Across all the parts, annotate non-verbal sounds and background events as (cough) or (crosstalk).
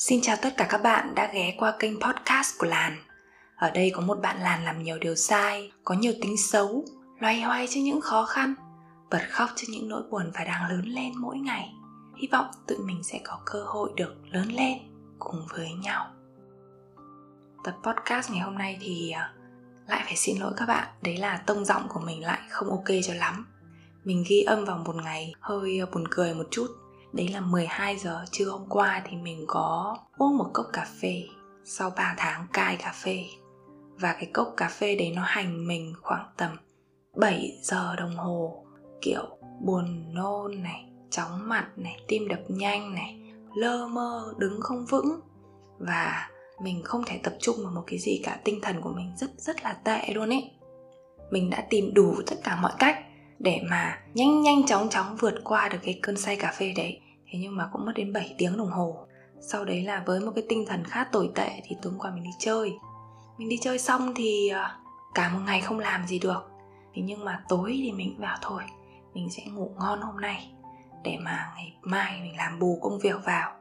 Xin chào tất cả các bạn đã ghé qua kênh podcast của Làn. Ở đây có một bạn Làn làm nhiều điều sai, có nhiều tính xấu, loay hoay trước những khó khăn, bật khóc trước những nỗi buồn và đang lớn lên mỗi ngày. Hy vọng tụi mình sẽ có cơ hội được lớn lên cùng với nhau. Tập podcast ngày hôm nay thì à, lại phải xin lỗi các bạn, đấy là tông giọng của mình lại không ok cho lắm. Mình ghi âm vào một ngày hơi buồn cười một chút Đấy là 12 giờ trưa hôm qua thì mình có uống một cốc cà phê. Sau 3 tháng cai cà phê Và cái cốc cà phê đấy nó hành mình khoảng tầm 7 giờ đồng hồ. Kiểu buồn nôn này, chóng mặt này, tim đập nhanh này Lơ mơ, đứng không vững. Và mình không thể tập trung vào một cái gì cả Tinh thần của mình rất rất là tệ luôn ấy. Mình đã tìm đủ tất cả mọi cách để mà nhanh nhanh chóng chóng vượt qua được cái cơn say cà phê đấy. Thế nhưng mà cũng mất đến 7 tiếng đồng hồ. Sau đấy là với một cái tinh thần khá tồi tệ thì tối qua mình đi chơi. Mình đi chơi xong thì ờ, cả một ngày không làm gì được. Thế nhưng mà tối thì mình vào thôi, mình sẽ ngủ ngon hôm nay, để mà ngày mai mình làm bù công việc vào.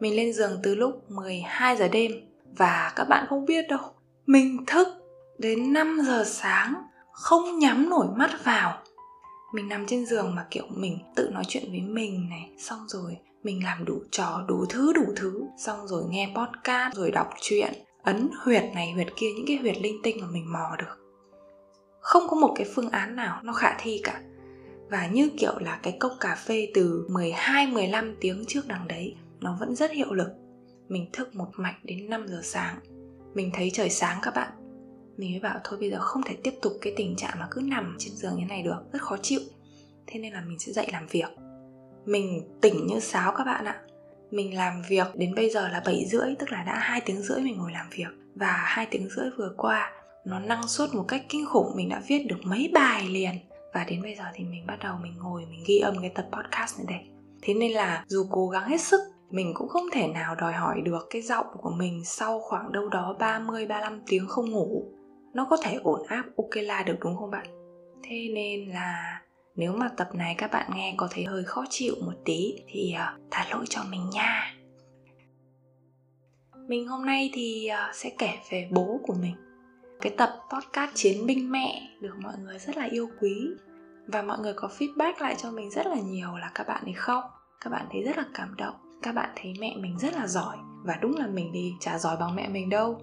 Mình lên giường từ lúc 12 giờ đêm. Và các bạn không biết đâu, mình thức đến 5 giờ sáng, không nhắm nổi mắt vào mình nằm trên giường mà, kiểu, mình tự nói chuyện với mình này, xong rồi mình làm đủ trò, đủ thứ đủ thứ. Xong rồi nghe podcast, rồi đọc truyện, ấn huyệt này, huyệt kia, những cái huyệt linh tinh mà mình mò được. Không có một cái phương án nào nó khả thi cả. Và như kiểu là cái cốc cà phê từ 12 15 tiếng trước đằng đấy, nó vẫn rất hiệu lực. Mình thức một mạch đến 5 giờ sáng. Mình thấy trời sáng các bạn mình mới bảo thôi bây giờ không thể tiếp tục cái tình trạng mà cứ nằm trên giường như này được, rất khó chịu. Thế nên là mình sẽ dậy làm việc. Mình tỉnh như sáo các bạn ạ. Mình làm việc đến bây giờ là 7 rưỡi, tức là đã hai tiếng rưỡi mình ngồi làm việc. Và hai tiếng rưỡi vừa qua, nó năng suất một cách kinh khủng, mình đã viết được mấy bài liền. Và đến bây giờ thì mình bắt đầu mình ngồi, mình ghi âm cái tập podcast này đây. Thế nên là dù cố gắng hết sức, mình cũng không thể nào đòi hỏi được cái giọng của mình sau khoảng đâu đó 30 35 tiếng không ngủ nó có thể ổn áp ukela được đúng không bạn? Thế nên là nếu mà tập này các bạn nghe có thấy hơi khó chịu một tí thì ờ, uh, thả lỗi cho mình nha. Mình hôm nay thì uh, sẽ kể về bố của mình. Cái tập podcast chiến binh mẹ được mọi người rất là yêu quý và mọi người có feedback lại cho mình rất là nhiều là các bạn ấy khóc các bạn thấy rất là cảm động các bạn thấy mẹ mình rất là giỏi và đúng là mình thì chả giỏi bằng mẹ mình đâu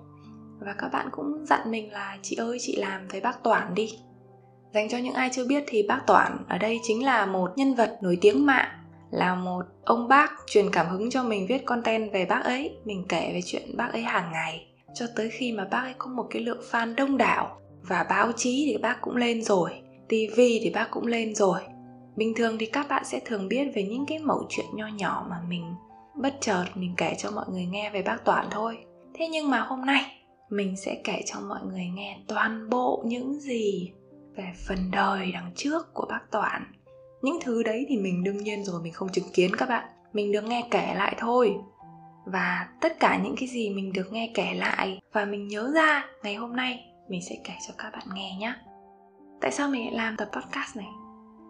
và các bạn cũng dặn mình là, chị ơi, chị làm với bác Toản đi. Dành cho những ai chưa biết thì bác Toản ở đây chính là một nhân vật nổi tiếng mạng, là một ông bác truyền cảm hứng cho mình viết content về bác ấy, mình kể về chuyện bác ấy hàng ngày. Cho tới khi mà bác ấy có một cái lượng fan đông đảo và báo chí thì bác cũng lên rồi tv thì bác cũng lên rồi. Bình thường thì các bạn sẽ thường biết về những cái mẩu chuyện nho nhỏ mà mình bất chợt mình kể cho mọi người nghe về bác toản thôi. Thế nhưng mà hôm nay mình sẽ kể cho mọi người nghe toàn bộ những gì về phần đời đằng trước của bác Toản. Những thứ đấy thì mình đương nhiên rồi, mình không chứng kiến các bạn. Mình được nghe kể lại thôi. Và tất cả những cái gì mình được nghe kể lại và mình nhớ ra ngày hôm nay, mình sẽ kể cho các bạn nghe nhé. Tại sao mình lại làm tập podcast này?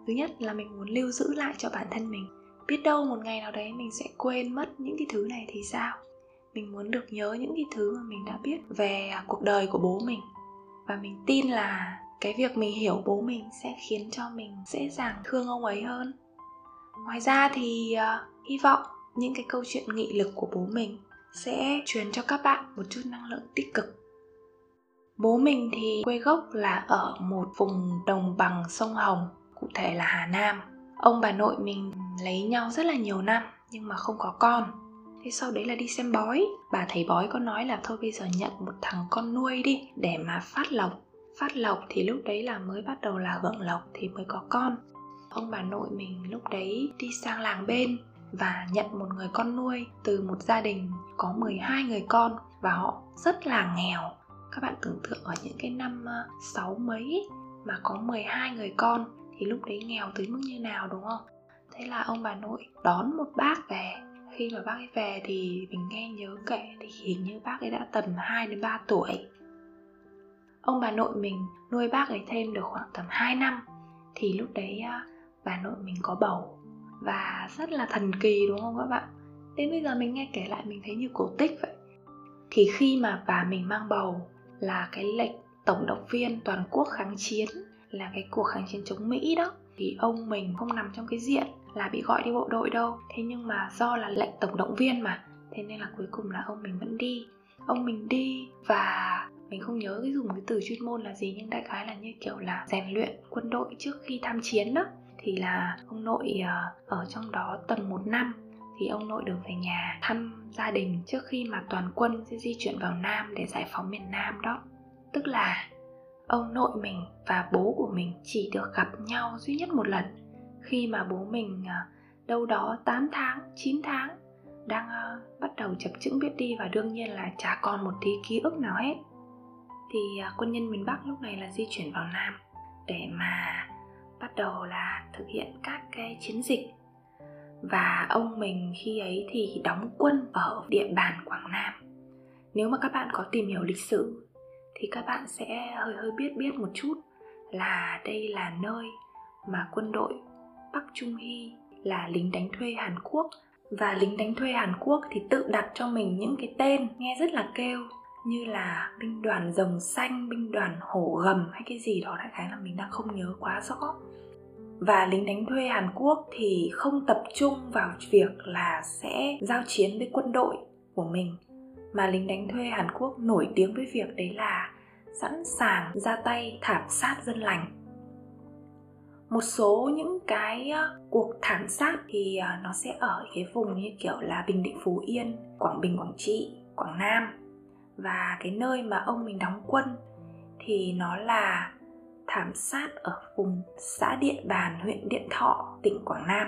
Thứ nhất là mình muốn lưu giữ lại cho bản thân mình. Biết đâu một ngày nào đấy mình sẽ quên mất những cái thứ này thì sao? Mình muốn được nhớ những cái thứ mà mình đã biết về à, cuộc đời của bố mình. Và mình tin là cái việc mình hiểu bố mình sẽ khiến cho mình dễ dàng thương ông ấy hơn. Ngoài ra thì uh, hy vọng những cái câu chuyện nghị lực của bố mình sẽ truyền cho các bạn một chút năng lượng tích cực. Bố mình thì quê gốc là ở một vùng đồng bằng sông hồng cụ thể là hà nam. Ông bà nội mình lấy nhau rất là nhiều năm nhưng mà không có con thế sau đấy là đi xem bói. Bà thầy bói có nói là thôi bây giờ nhận một thằng con nuôi đi, để mà phát lộc. Phát lộc thì lúc đấy là mới bắt đầu là hưởng lộc thì mới có con. Ông bà nội mình lúc đấy đi sang làng bên và nhận một người con nuôi từ một gia đình có 12 người con và họ rất là nghèo. Các bạn tưởng tượng ở những cái năm ờ, sáu mấy mà có 12 người con thì lúc đấy nghèo tới mức như nào, đúng không? Thế là ông bà nội đón một bác về khi mà bác ấy về thì mình nghe nhớ kể thì hình như bác ấy đã tầm 2 đến 3 tuổi. Ông bà nội mình nuôi bác ấy thêm được khoảng tầm 2 năm, thì lúc đấy à, bà nội mình có bầu và rất là thần kỳ, đúng không các bạn? Đến bây giờ mình nghe kể lại mình thấy như cổ tích vậy. Thì khi mà bà mình mang bầu là cái lệnh tổng động viên toàn quốc kháng chiến, là cái cuộc kháng chiến chống mỹ đó, thì ông mình không nằm trong cái diện là bị gọi đi bộ đội đâu. Thế nhưng mà do là lệnh tổng động viên mà, thế nên là cuối cùng là ông mình vẫn đi. Ông mình đi và mình không nhớ cái dùng cái từ chuyên môn là gì, nhưng đại khái là như kiểu là rèn luyện quân đội trước khi tham chiến đó thì là ông nội à, ở trong đó tầm một năm thì ông nội được về nhà thăm gia đình trước khi mà toàn quân sẽ di chuyển vào Nam để giải phóng miền Nam đó. Tức là ông nội mình và bố của mình chỉ được gặp nhau duy nhất một lần khi mà bố mình à, đâu đó 8 tháng, 9 tháng đang ờ, bắt đầu chập chững biết đi và đương nhiên là chả còn một tí ký ức nào hết thì à, quân nhân miền Bắc lúc này là di chuyển vào Nam để mà bắt đầu là thực hiện các cái chiến dịch và ông mình khi ấy thì đóng quân ở địa bàn Quảng Nam. Nếu mà các bạn có tìm hiểu lịch sử thì các bạn sẽ hơi hơi biết biết một chút là đây là nơi mà quân đội Bắc Trung Hy là lính đánh thuê Hàn Quốc. Và lính đánh thuê Hàn Quốc thì tự đặt cho mình những cái tên nghe rất là kêu như là binh đoàn rồng xanh, binh đoàn hổ gầm hay cái gì đó đại khái là mình đang không nhớ quá rõ. Và lính đánh thuê Hàn Quốc thì không tập trung vào việc là sẽ giao chiến với quân đội của mình mà lính đánh thuê Hàn Quốc nổi tiếng với việc đấy là sẵn sàng ra tay thảm sát dân lành một số những cái ờ, cuộc thảm sát thì ờ, nó sẽ ở cái vùng như kiểu là Bình Định Phú Yên, Quảng Bình Quảng Trị, Quảng Nam và cái nơi mà ông mình đóng quân thì nó là thảm sát ở vùng xã Điện Bàn, huyện Điện Thọ, tỉnh Quảng Nam.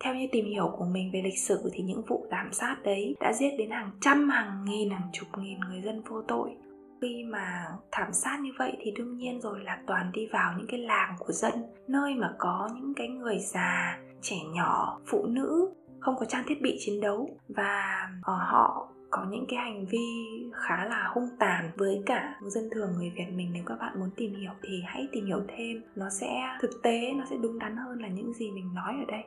Theo như tìm hiểu của mình về lịch sử thì những vụ thảm sát đấy đã giết đến hàng trăm, hàng nghìn, hàng chục nghìn người dân vô tội. Khi mà thảm sát như vậy thì đương nhiên rồi là toàn đi vào những cái làng của dân, nơi mà có những cái người già, trẻ nhỏ, phụ nữ không có trang thiết bị chiến đấu. Và ờ, họ có những cái hành vi khá là hung tàn với cả dân thường người Việt mình. Nếu các bạn muốn tìm hiểu thì hãy tìm hiểu thêm. Nó sẽ thực tế nó sẽ đúng đắn hơn là những gì mình nói ở đây.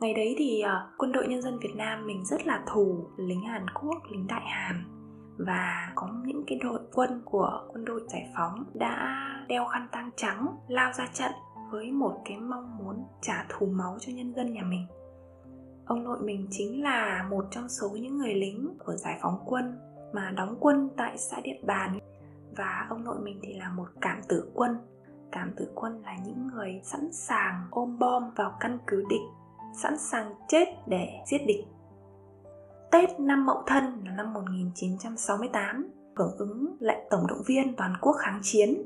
Ngày đấy thì uh, quân đội nhân dân Việt Nam mình rất là thù lính Hàn Quốc lính Đại Hàn và có những cái đội quân của quân đội giải phóng đã đeo khăn tang trắng, lao ra trận với một cái mong muốn trả thù máu cho nhân dân nhà mình. Ông nội mình chính là một trong số những người lính của giải phóng quân mà đóng quân tại xã Điện Bàn. Và ông nội mình thì là một cảm tử quân. Cảm tử quân là những người sẵn sàng ôm bom vào căn cứ địch, sẵn sàng chết để giết địch. Tết năm Mậu Thân là năm 1968 hưởng ứng lệnh tổng động viên toàn quốc kháng chiến.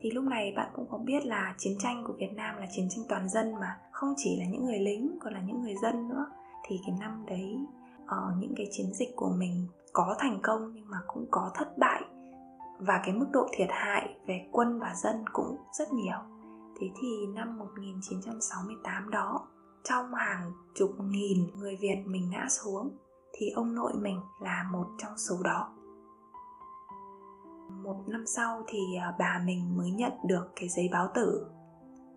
Thì lúc này bạn cũng có biết là chiến tranh của Việt Nam là chiến tranh toàn dân mà, không chỉ là những người lính, còn là những người dân nữa. Thì cái năm đấy ở những cái chiến dịch của mình có thành công nhưng mà cũng có thất bại. Và cái mức độ thiệt hại về quân và dân cũng rất nhiều. Thế thì năm 1968 đó, trong hàng chục nghìn người Việt mình ngã xuống thì ông nội mình là một trong số đó. Một năm sau thì à, bà mình mới nhận được cái giấy báo tử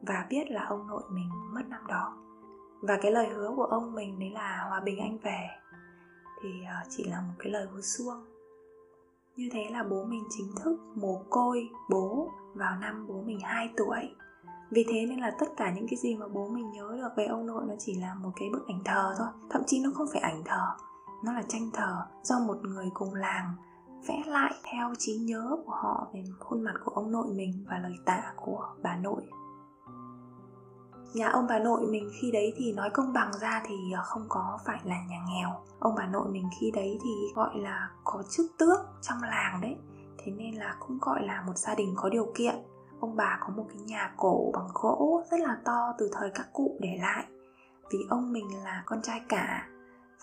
và biết là ông nội mình mất năm đó. Và cái lời hứa của ông mình đấy là hòa bình anh về. Thì à, chỉ là một cái lời hứa suông. Như thế là bố mình chính thức mồ côi bố vào năm bố mình 2 tuổi. Vì thế nên là tất cả những cái gì mà bố mình nhớ được về ông nội nó chỉ là một cái bức ảnh thờ thôi. Thậm chí nó không phải ảnh thờ nó là tranh thờ do một người cùng làng vẽ lại theo trí nhớ của họ về khuôn mặt của ông nội mình và lời tạ của bà nội. Nhà ông bà nội mình khi đấy thì nói công bằng ra thì ờ, không có phải là nhà nghèo. Ông bà nội mình khi đấy thì gọi là có chức tước trong làng đấy, thế nên là cũng gọi là một gia đình có điều kiện. Ông bà có một cái nhà cổ bằng gỗ rất là to từ thời các cụ để lại. Vì ông mình là con trai cả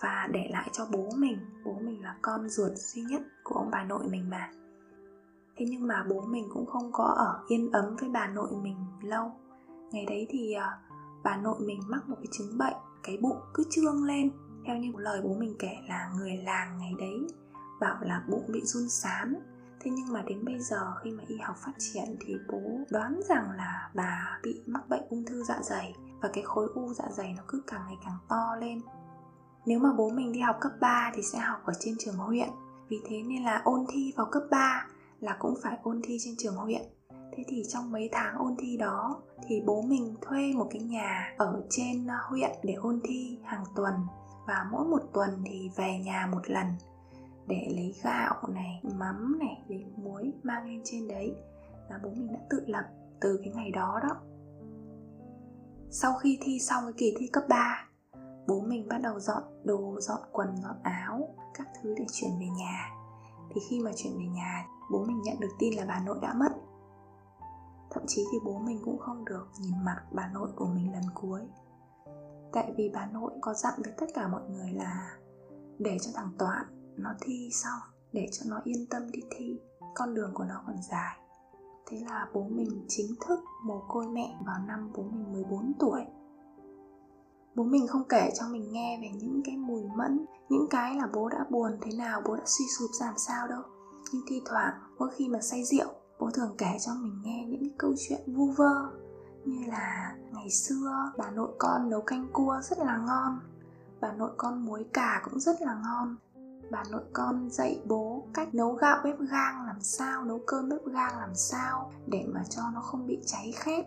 và để lại cho bố mình. Bố mình là con ruột duy nhất của ông bà nội mình mà. Thế nhưng mà bố mình cũng không có ở yên ấm với bà nội mình lâu. Ngày đấy thì uh, bà nội mình mắc một cái chứng bệnh cái bụng cứ trương lên. Theo như lời bố mình kể là người làng ngày đấy bảo là bụng bị run sán. Thế nhưng mà đến bây giờ khi mà y học phát triển thì bố đoán rằng là bà bị mắc bệnh ung thư dạ dày. Và cái khối u dạ dày nó cứ càng ngày càng to lên. Nếu mà bố mình đi học cấp 3 thì sẽ học ở trên trường huyện. Vì thế nên là ôn thi vào cấp 3 là cũng phải ôn thi trên trường huyện. Thế thì trong mấy tháng ôn thi đó thì bố mình thuê một cái nhà ở trên ờ, huyện để ôn thi hàng tuần. Và mỗi một tuần thì về nhà một lần để lấy gạo này, mắm này, lấy muối mang lên trên đấy. Là bố mình đã tự lập từ cái ngày đó đó. Sau khi thi xong cái kỳ thi cấp 3 Bố mình bắt đầu dọn đồ, dọn quần, dọn áo Các thứ để chuyển về nhà. Thì khi mà chuyển về nhà Bố mình nhận được tin là bà nội đã mất. Thậm chí thì bố mình cũng không được nhìn mặt bà nội của mình lần cuối. Tại vì bà nội có dặn với tất cả mọi người là Để cho thằng Toạn nó thi xong Để cho nó yên tâm đi thi Con đường của nó còn dài. Thế là bố mình chính thức mồ côi mẹ vào năm bố mình 14 tuổi. Bố mình không kể cho mình nghe về những cái mùi mẫn Những cái là bố đã buồn thế nào, bố đã suy sụp ra làm sao đâu. Nhưng thi thoảng, mỗi khi mà say rượu Bố thường kể cho mình nghe những cái câu chuyện vu vơ Như là ngày xưa bà nội con nấu canh cua rất là ngon Bà nội con muối cà cũng rất là ngon bà nội con dạy bố cách nấu gạo bếp gang làm sao nấu cơm bếp gang làm sao để mà cho nó không bị cháy khét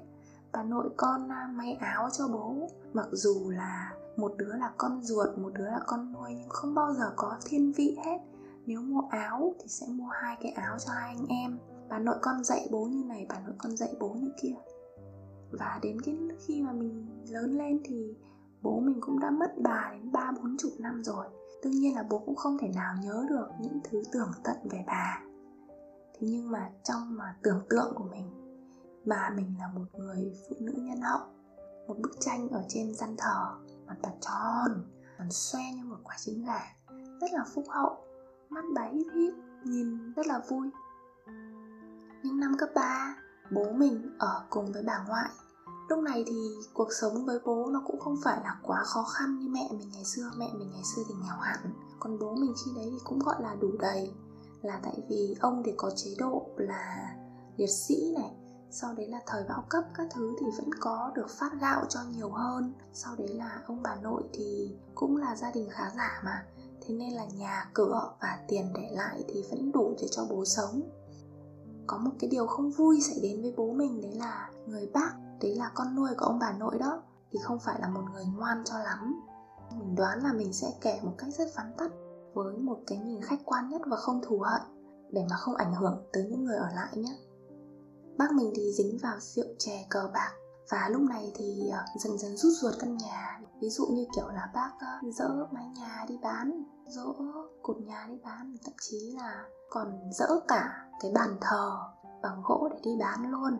bà nội con à, may áo cho bố. Mặc dù là một đứa là con ruột, một đứa là con nuôi, nhưng không bao giờ có thiên vị hết. Nếu mua áo thì sẽ mua hai cái áo cho hai anh em. Bà nội con dạy bố như này, bà nội con dạy bố như kia. Và đến cái khi mà mình lớn lên thì bố mình cũng đã mất bà đến ba bốn chục năm rồi. Đương nhiên là bố cũng không thể nào nhớ được những thứ tưởng tận về bà. Thế nhưng mà trong mà tưởng tượng của mình mà mình là một người phụ nữ nhân hậu, một bức tranh ở trên gian thờ, mặt bà tròn, còn xoe như một quả trứng gà, rất là phúc hậu. Mắt bà híp híp nhìn rất là vui. Những năm cấp 3 bố mình ở cùng với bà ngoại. Lúc này thì cuộc sống với bố nó cũng không phải là quá khó khăn như mẹ mình ngày xưa. Mẹ mình ngày xưa thì nghèo hẳn, còn bố mình khi đấy thì cũng gọi là đủ đầy. Là tại vì ông thì có chế độ là liệt sĩ này sau đấy là thời bão cấp các thứ thì vẫn có được phát gạo cho nhiều hơn. Sau đấy là ông bà nội thì cũng là gia đình khá giả mà. Thế nên là nhà, cửa và tiền để lại thì vẫn đủ để cho bố sống. Có một cái điều không vui xảy đến với bố mình đấy là người bác, đấy là con nuôi của ông bà nội đó, thì không phải là một người ngoan cho lắm. Mình đoán là mình sẽ kể một cách rất vắn tắt với một cái nhìn khách quan nhất và không thù hận để mà không ảnh hưởng tới những người ở lại nhé bác mình thì dính vào rượu chè cờ bạc và lúc này thì ờ, dần dần rút ruột căn nhà. Ví dụ như kiểu là bác ờ, dỡ mái nhà đi bán dỡ cột nhà đi bán thậm chí là còn dỡ cả cái bàn thờ bằng gỗ để đi bán luôn.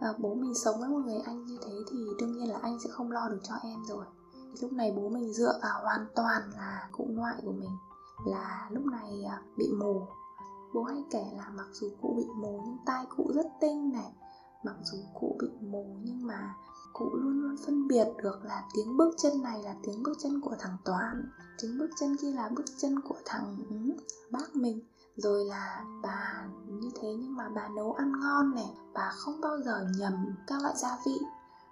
À, bố mình sống với một người anh như thế thì đương nhiên là anh sẽ không lo được cho em rồi. Lúc này bố mình dựa vào hoàn toàn là cụ ngoại của mình là lúc này bị mù bố hay kể là mặc dù cụ bị mù nhưng tai cụ rất tinh này. Mặc dù cụ bị mù nhưng mà cụ luôn luôn phân biệt được là tiếng bước chân này là tiếng bước chân của thằng toán tiếng bước chân kia là bước chân của thằng ừ, bác mình. Rồi là bà như thế nhưng mà bà nấu ăn ngon này bà không bao giờ nhầm các loại gia vị.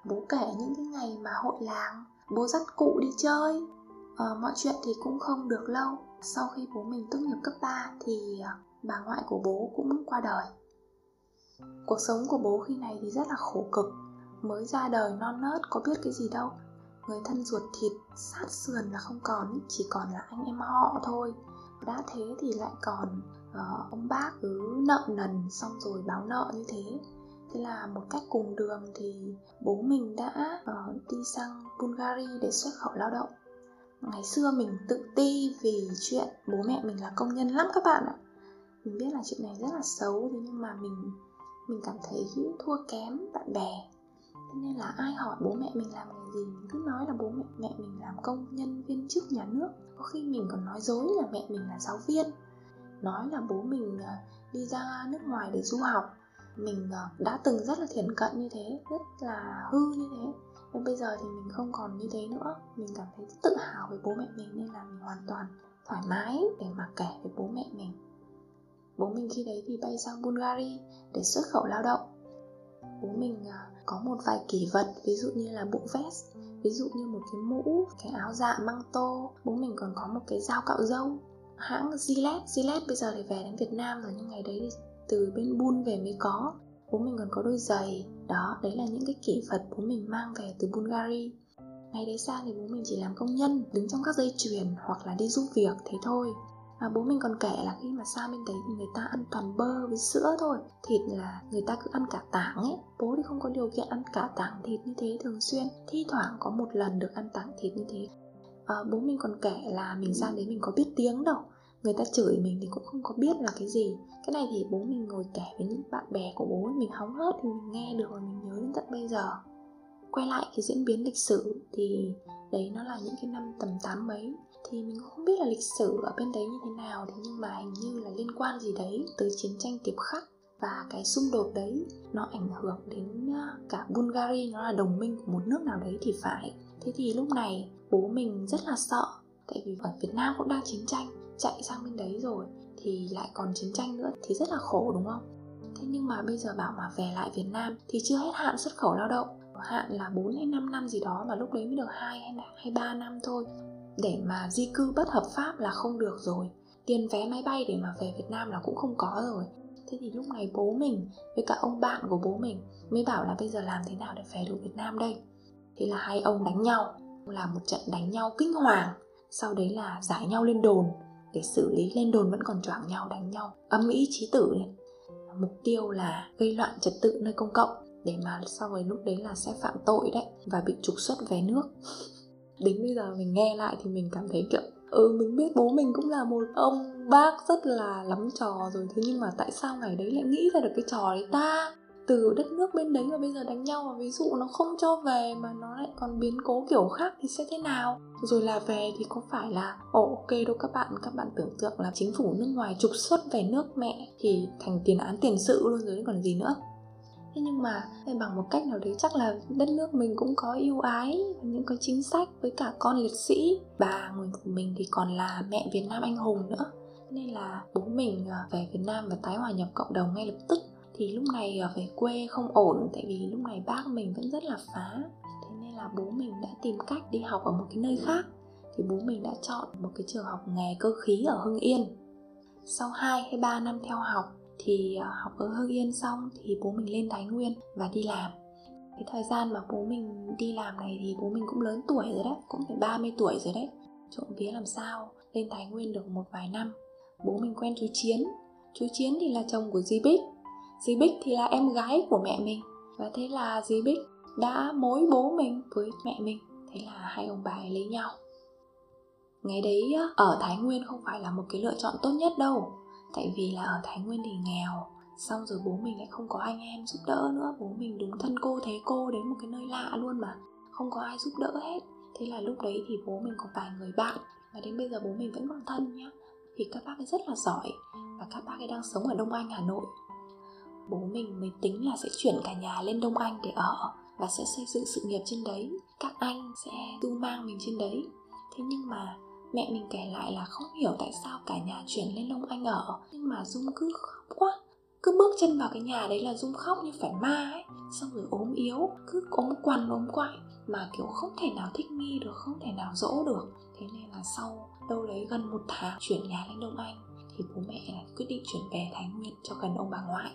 Bố kể những cái ngày mà hội làng bố dắt cụ đi chơi. Ờ, mọi chuyện thì cũng không được lâu. Sau khi bố mình tốt nghiệp cấp 3 thì ờ, bà ngoại của bố cũng qua đời. Cuộc sống của bố khi này thì rất là khổ cực. Mới ra đời non nớt có biết cái gì đâu. Người thân ruột thịt sát sườn là không còn chỉ còn là anh em họ thôi. Đã thế thì lại còn uh, ông bác cứ nợ nần xong rồi báo nợ như thế. Thế là một cách cùng đường thì bố mình đã uh, đi sang bulgaria để xuất khẩu lao động. Ngày xưa mình tự ti vì chuyện bố mẹ mình là công nhân lắm các bạn ạ mình biết là chuyện này rất là xấu, thế nhưng mà mình mình cảm thấy thua kém bạn bè. Thế nên là ai hỏi bố mẹ mình làm nghề gì, mình cứ nói là bố mẹ mẹ mình làm công nhân viên chức nhà nước. Có khi mình còn nói dối là mẹ mình là giáo viên, nói là bố mình ờ, đi ra nước ngoài để du học. Mình ờ, đã từng rất là thiển cận như thế, rất là hư như thế. Và bây giờ thì mình không còn như thế nữa. Mình cảm thấy tự hào về bố mẹ mình nên là mình hoàn toàn thoải mái để mà kể về bố mẹ mình bố mình khi đấy thì bay sang bulgaria để xuất khẩu lao động. Bố mình à, có một vài kỷ vật, ví dụ như là bộ vest, ví dụ như một cái mũ, cái áo dạ măng tô. Bố mình còn có một cái dao cạo râu, hãng Gillette. Gillette bây giờ thì về đến Việt Nam rồi, nhưng ngày đấy thì từ bên Bun về mới có. Bố mình còn có đôi giày. Đó, đấy là những cái kỷ vật bố mình mang về từ Bulgaria ngày đấy sang thì bố mình chỉ làm công nhân, đứng trong các dây chuyền hoặc là đi giúp việc, thế thôi và bố mình còn kể là khi mà sang bên đấy thì người ta ăn toàn bơ với sữa thôi thịt là người ta cứ ăn cả tảng ấy. Bố thì không có điều kiện ăn cả tảng thịt như thế thường xuyên. Thi thoảng có một lần được ăn tảng thịt như thế. À, bố mình còn kể là mình sang đấy mình có biết tiếng đâu. Người ta chửi mình thì cũng không có biết là cái gì. Cái này thì bố mình ngồi kể với những bạn bè của bố mình hóng hớt thì mình nghe được và mình nhớ đến tận bây giờ. Quay lại cái diễn biến lịch sử thì đấy nó là những cái năm tầm tám mấy thì mình cũng không biết là lịch sử ở bên đấy như thế nào thế nhưng mà hình như là liên quan gì đấy tới chiến tranh tiệp khắc và cái xung đột đấy nó ảnh hưởng đến ờ, cả Bulgaria nó là đồng minh của một nước nào đấy thì phải. Thế thì lúc này bố mình rất là sợ tại vì ở Việt Nam cũng đang chiến tranh chạy sang bên đấy rồi thì lại còn chiến tranh nữa thì rất là khổ đúng không? Thế nhưng mà bây giờ bảo mà về lại Việt Nam thì chưa hết hạn xuất khẩu lao động hạn là 4 hay 5 năm gì đó mà lúc đấy mới được 2 hay, hay 3 năm thôi để mà di cư bất hợp pháp là không được rồi. Tiền vé máy bay để mà về Việt Nam là cũng không có rồi. Thế thì lúc này bố mình với cả ông bạn của bố mình mới bảo là bây giờ làm thế nào để về được Việt Nam đây? Thế là hai ông đánh nhau, là một trận đánh nhau kinh hoàng. Sau đấy là giải nhau lên đồn. Để xử lý lên đồn vẫn còn choảng nhau, đánh nhau. Âm ĩ trí tử này. mục tiêu là gây loạn trật tự nơi công cộng. Để mà sau rồi lúc đấy là sẽ phạm tội đấy và bị trục xuất về nước đến bây giờ mình nghe lại thì mình cảm thấy kiểu ừ mình biết bố mình cũng là một ông bác rất là lắm trò rồi, thế nhưng mà tại sao ngày đấy lại nghĩ ra được cái trò đấy? Ta từ đất nước bên đấy mà bây giờ đánh nhau mà ví dụ nó không cho về mà nó lại còn biến cố kiểu khác thì sẽ thế nào? Rồi là về thì có phải là, ồ, ok đâu các bạn các bạn tưởng tượng là chính phủ nước ngoài trục xuất về nước mẹ thì thành tiền án tiền sự luôn rồi còn gì nữa? Thế nhưng mà bằng một cách nào đấy, chắc là đất nước mình cũng có yêu ái, những cái chính sách với cả con liệt sĩ. Bà người của mình thì còn là mẹ Việt Nam anh hùng nữa. Nên là bố mình à, về Việt Nam và tái hòa nhập cộng đồng ngay lập tức. Thì lúc này à, về quê không ổn, tại vì lúc này bác mình vẫn rất là phá. Thế nên là bố mình đã tìm cách đi học ở một cái nơi khác. Thì bố mình đã chọn một cái trường học nghề cơ khí ở Hưng Yên. Sau 2 hay 3 năm theo học thì à, học ở Hưng Yên xong thì bố mình lên Thái Nguyên và đi làm. Cái thời gian mà bố mình đi làm này thì bố mình cũng lớn tuổi rồi đấy, cũng phải 30 tuổi rồi đấy. Trộm vía làm sao, lên Thái Nguyên được một vài năm. Bố mình quen chú Chiến. Chú Chiến thì là chồng của Di Bích. Di Bích thì là em gái của mẹ mình. Và thế là Di Bích đã mối bố mình với mẹ mình. Thế là hai ông bà ấy lấy nhau. Ngày đấy ở Thái Nguyên không phải là một cái lựa chọn tốt nhất đâu tại vì là ở thái nguyên thì nghèo, xong rồi bố mình lại không có anh em giúp đỡ nữa. Bố mình đúng thân cô thế cô đến một cái nơi lạ luôn mà, không có ai giúp đỡ hết. Thế là lúc đấy thì bố mình có vài người bạn và đến bây giờ bố mình vẫn còn thân nhá. Thì các bác ấy rất là giỏi và các bác ấy đang sống ở đông anh, hà nội. Bố mình mới tính là sẽ chuyển cả nhà lên đông anh để ở và sẽ xây dựng sự nghiệp trên đấy. Các anh sẽ tu mang mình trên đấy. Thế nhưng mà mẹ mình kể lại là không hiểu tại sao cả nhà chuyển lên Long Anh ở. Nhưng mà Dung cứ khóc quá. Cứ bước chân vào cái nhà đấy là Dung khóc như phải ma ấy. Xong rồi ốm yếu, cứ ốm quằn, ốm quại. Mà kiểu không thể nào thích nghi được, không thể nào dỗ được. Thế nên là sau đâu đấy gần một tháng chuyển nhà lên Đông Anh, thì bố mẹ quyết định chuyển về Thái Nguyên cho gần ông bà ngoại.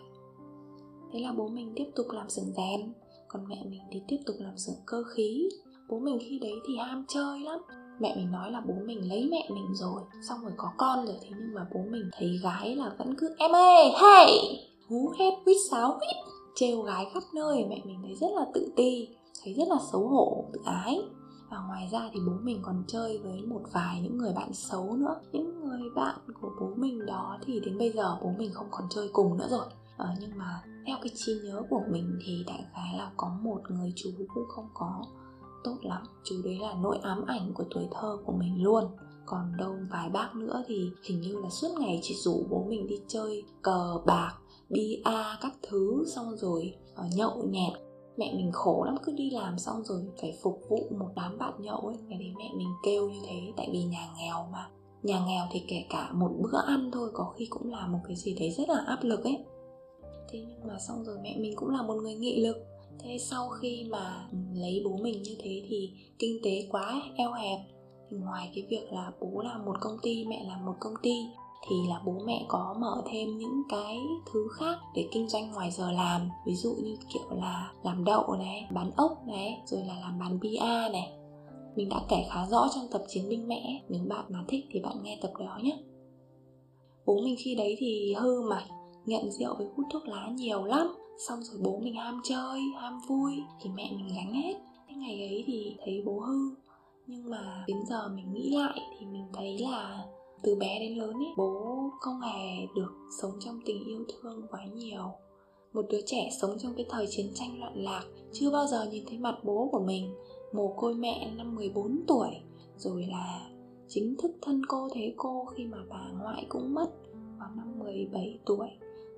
Thế là bố mình tiếp tục làm xưởng rèn còn mẹ mình thì tiếp tục làm xưởng cơ khí. Bố mình khi đấy thì ham chơi lắm mẹ mình nói là bố mình lấy mẹ mình rồi xong rồi có con rồi thế nhưng mà bố mình thấy gái là vẫn cứ em ơi hey! Hú hét huýt sáo huýt trêu gái khắp nơi. Mẹ mình thấy rất là tự ti thấy rất là xấu hổ tự ái. Và ngoài ra thì bố mình còn chơi với một vài những người bạn xấu nữa. Những người bạn của bố mình đó thì đến bây giờ bố mình không còn chơi cùng nữa rồi. Ờ, nhưng mà theo cái trí nhớ của mình thì đại khái là có một người chú cũng không có tốt lắm. Chú đấy là nỗi ám ảnh của tuổi thơ của mình luôn. Còn đâu vài bác nữa thì hình như là suốt ngày chỉ rủ bố mình đi chơi cờ bạc bia các thứ, xong rồi ờ, nhậu nhẹt. Mẹ mình khổ lắm, cứ đi làm xong rồi phải phục vụ một đám bạn nhậu ấy. Ngày đấy mẹ mình kêu như thế, tại vì nhà nghèo mà. Nhà nghèo thì kể cả một bữa ăn thôi, có khi cũng là một cái gì đấy rất là áp lực ấy. Thế nhưng mà xong rồi mẹ mình cũng là một người nghị lực thế sau khi mà lấy bố mình như thế thì kinh tế quá eo hẹp. Thì ngoài cái việc là bố làm một công ty, mẹ làm một công ty, thì là bố mẹ có mở thêm những cái thứ khác để kinh doanh ngoài giờ làm. Ví dụ như kiểu là làm đậu này, bán ốc này, rồi là làm bán bia này. Mình đã kể khá rõ trong tập chiến binh mẹ. Nếu bạn mà thích thì bạn nghe tập đó nhé. Bố mình khi đấy thì hư mà, nghiện rượu với hút thuốc lá nhiều lắm xong rồi bố mình ham chơi, ham vui, thì mẹ mình gánh hết. Cái ngày ấy thì thấy bố hư. Nhưng mà đến giờ mình nghĩ lại thì mình thấy là từ bé đến lớn ấy, bố không hề được sống trong tình yêu thương quá nhiều. Một đứa trẻ sống trong cái thời chiến tranh loạn lạc, chưa bao giờ nhìn thấy mặt bố của mình. Mồ côi mẹ năm 14 tuổi, rồi là chính thức thân cô thế cô khi mà bà ngoại cũng mất vào năm 17 tuổi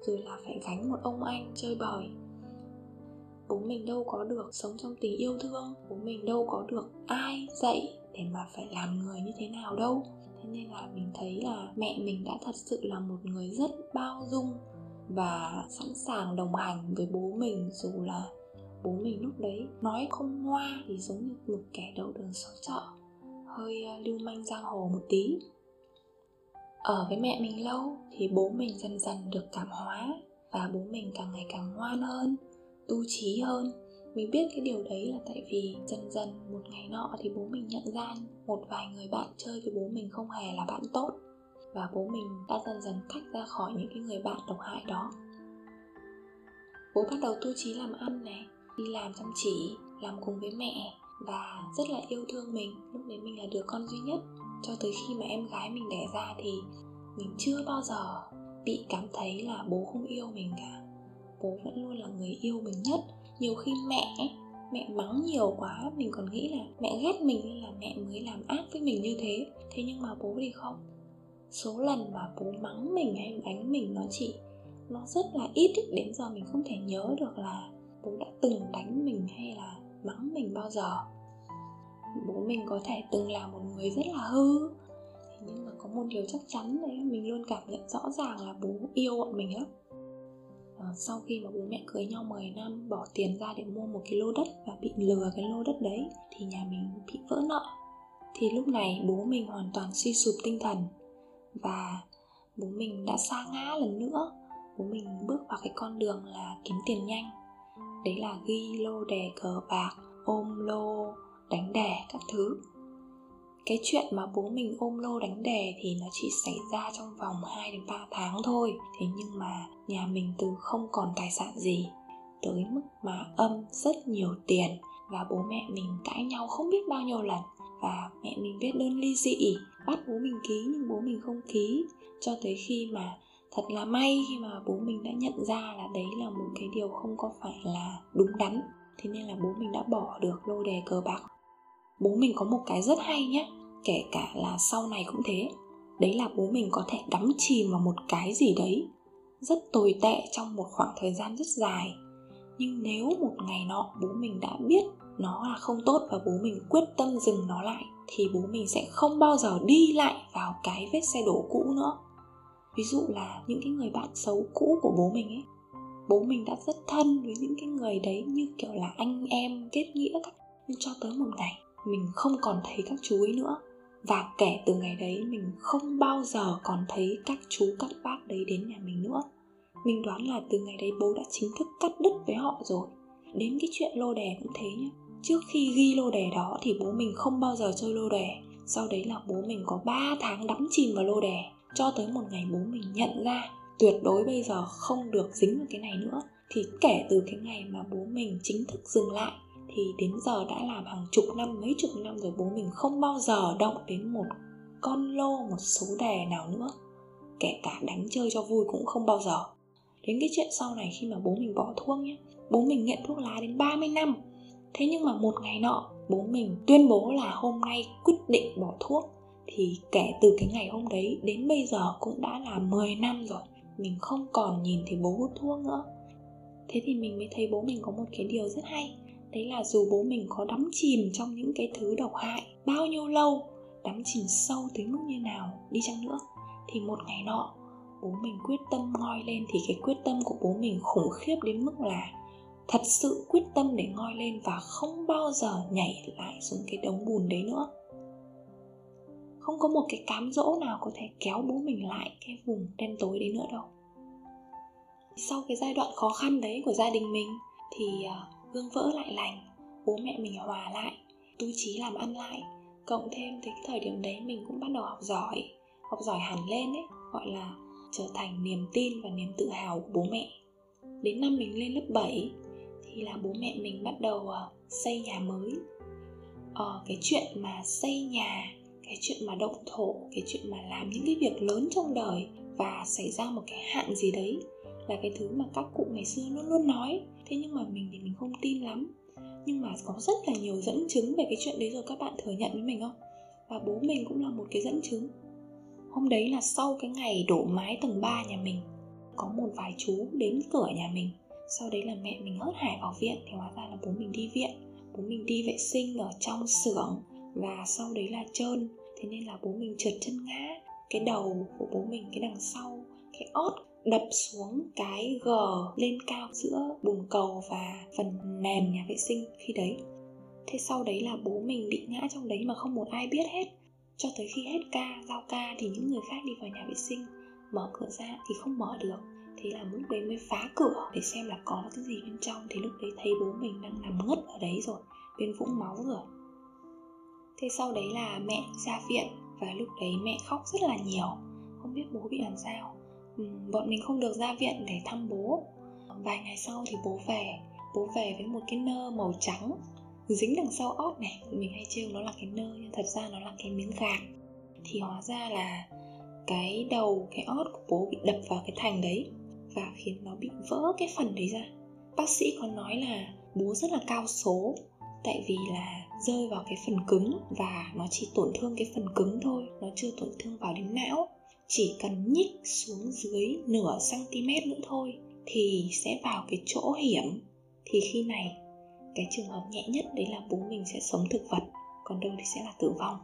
rồi là phải gánh một ông anh chơi bời. Bố mình đâu có được sống trong tình yêu thương, bố mình đâu có được ai dạy để mà phải làm người như thế nào đâu. Thế nên là mình thấy là mẹ mình đã thật sự là một người rất bao dung và sẵn sàng đồng hành với bố mình, dù là bố mình lúc đấy nói không hoa thì giống như một kẻ đầu đường xó chợ, hơi à, lưu manh giang hồ một tí ở với mẹ mình lâu thì bố mình dần dần được cảm hóa và bố mình càng ngày càng ngoan hơn, tu trí hơn. Mình biết cái điều đấy là tại vì dần dần một ngày nọ thì bố mình nhận ra một vài người bạn chơi với bố mình không hề là bạn tốt. Và bố mình đã dần dần tách ra khỏi những cái người bạn độc hại đó. Bố bắt đầu tu trí làm ăn này, đi làm chăm chỉ, làm cùng với mẹ và rất là yêu thương mình. Lúc đấy mình là đứa con duy nhất cho tới khi mà em gái mình đẻ ra thì mình chưa bao giờ bị cảm thấy là bố không yêu mình cả. Bố vẫn luôn là người yêu mình nhất. Nhiều khi mẹ mẹ mắng nhiều quá, mình còn nghĩ là mẹ ghét mình nên là mẹ mới làm ác với mình như thế. Thế nhưng mà bố thì không. Số lần mà bố mắng mình hay đánh mình nó chỉ, nó rất là ít ý. đến giờ mình không thể nhớ được là bố đã từng đánh mình hay là mắng mình bao giờ bố mình có thể từng là một người rất là hư. Nhưng mà có một điều chắc chắn đấy mình luôn cảm nhận rõ ràng là bố yêu bọn mình lắm. À, sau khi mà bố mẹ cưới nhau 10 năm bỏ tiền ra để mua một cái lô đất và bị lừa cái lô đất đấy thì nhà mình bị vỡ nợ. Thì lúc này bố mình hoàn toàn suy sụp tinh thần và bố mình đã xa ngã lần nữa. Bố mình bước vào cái con đường là kiếm tiền nhanh. Đấy là ghi lô đề cờ bạc ôm lô đánh đề các thứ. Cái chuyện mà bố mình ôm lô đánh đề thì nó chỉ xảy ra trong vòng 2 đến 3 tháng thôi. Thế nhưng mà nhà mình từ không còn tài sản gì, tới mức mà âm rất nhiều tiền. Và bố mẹ mình cãi nhau không biết bao nhiêu lần. Và mẹ mình viết đơn ly dị, bắt bố mình ký nhưng bố mình không ký. Cho tới khi mà thật là may khi mà bố mình đã nhận ra là đấy là một cái điều không có phải là đúng đắn. Thế nên là bố mình đã bỏ được lô đề cờ bạc bố mình có một cái rất hay nhé kể cả là sau này cũng thế. Đấy là bố mình có thể đắm chìm vào một cái gì đấy rất tồi tệ trong một khoảng thời gian rất dài. Nhưng nếu một ngày nọ bố mình đã biết nó là không tốt và bố mình quyết tâm dừng nó lại, thì bố mình sẽ không bao giờ đi lại vào cái vết xe đổ cũ nữa. Ví dụ là những cái người bạn xấu cũ của bố mình ấy, bố mình đã rất thân với những cái người đấy như kiểu là anh em, kết nghĩa nhưng cho tới một ngày mình không còn thấy các chú ấy nữa. Và kể từ ngày đấy, mình không bao giờ còn thấy các chú, các bác đấy đến nhà mình nữa. Mình đoán là từ ngày đấy bố đã chính thức cắt đứt với họ rồi. Đến cái chuyện lô đề cũng thế nhá. Trước khi ghi lô đề đó thì bố mình không bao giờ chơi lô đề sau đấy là bố mình có 3 tháng đắm chìm vào lô đề cho tới một ngày bố mình nhận ra tuyệt đối bây giờ không được dính vào cái này nữa. Thì kể từ cái ngày mà bố mình chính thức dừng lại thì đến giờ đã làm hàng chục năm, mấy chục năm rồi bố mình không bao giờ động đến một con lô, một số đề nào nữa. Kể cả đánh chơi cho vui cũng không bao giờ. Đến cái chuyện sau này khi mà bố mình bỏ thuốc nhé bố mình nghiện thuốc lá đến 30 năm. Thế nhưng mà một ngày nọ, bố mình tuyên bố là hôm nay quyết định bỏ thuốc. Thì kể từ cái ngày hôm đấy đến bây giờ cũng đã là 10 năm rồi, mình không còn nhìn thấy bố hút thuốc nữa. Thế thì mình mới thấy bố mình có một cái điều rất hay đấy là dù bố mình có đắm chìm trong những cái thứ độc hại bao nhiêu lâu, đắm chìm sâu tới mức như nào, đi chăng nữa, thì một ngày nọ, bố mình quyết tâm ngoi lên thì cái quyết tâm của bố mình khủng khiếp đến mức là thật sự quyết tâm để ngoi lên và không bao giờ nhảy lại xuống cái đống bùn đấy nữa. Không có một cái cám dỗ nào có thể kéo bố mình lại cái vùng đen tối đấy nữa đâu. Sau cái giai đoạn khó khăn đấy của gia đình mình thì à, gương vỡ lại lành bố mẹ mình hòa lại tu trí làm ăn lại. Cộng thêm thì cái thời điểm đấy mình cũng bắt đầu học giỏi học giỏi hẳn lên ấy gọi là trở thành niềm tin và niềm tự hào của bố mẹ. Đến năm mình lên lớp 7 thì là bố mẹ mình bắt đầu ờ, xây nhà mới. Ờ, cái chuyện mà xây nhà cái chuyện mà động thổ cái chuyện mà làm những cái việc lớn trong đời và xảy ra một cái hạn gì đấy là cái thứ mà các cụ ngày xưa luôn luôn nói. Thế nhưng mà mình thì mình không tin lắm. Nhưng mà có rất là nhiều dẫn chứng về cái chuyện đấy rồi các bạn thừa nhận với mình không? Và bố mình cũng là một cái dẫn chứng. Hôm đấy là sau cái ngày đổ mái tầng 3 nhà mình, có một vài chú đến cửa nhà mình. Sau đấy là mẹ mình hớt hải vào viện, thì hóa ra là bố mình đi viện. Bố mình đi vệ sinh ở trong xưởng và sau đấy là trơn. Thế nên là bố mình trượt chân ngã, cái đầu của bố mình, cái đằng sau, cái ót đập xuống cái gờ lên cao giữa bồn cầu và phần nền nhà vệ sinh khi đấy. Thế sau đấy là bố mình bị ngã trong đấy mà không một ai biết hết. Cho tới khi hết ca, giao ca thì những người khác đi vào nhà vệ sinh, mở cửa ra thì không mở được. Thế là lúc đấy mới phá cửa để xem là có cái gì bên trong. Thì lúc đấy thấy bố mình đang nằm ngất ở đấy rồi, bên vũng máu rồi. Thế sau đấy là mẹ ra viện và lúc đấy mẹ khóc rất là nhiều. Không biết bố bị làm sao bọn mình không được ra viện để thăm bố. Vài ngày sau thì bố về. Bố về với một cái nơ màu trắng, dính đằng sau ót này. Mình hay trêu nó là cái nơ, nhưng thật ra nó là cái miếng gạc. Thì hóa ra là cái đầu, cái ót của bố bị đập vào cái thành đấy và khiến nó bị vỡ cái phần đấy ra. Bác sĩ có nói là bố rất là cao số, tại vì là rơi vào cái phần cứng và nó chỉ tổn thương cái phần cứng thôi. Nó chưa tổn thương vào đến não chỉ cần nhích xuống dưới nửa cm nữa thôi thì sẽ vào cái chỗ hiểm. Thì khi này, cái trường hợp nhẹ nhất đấy là bố mình sẽ sống thực vật, còn đâu thì sẽ là tử vong.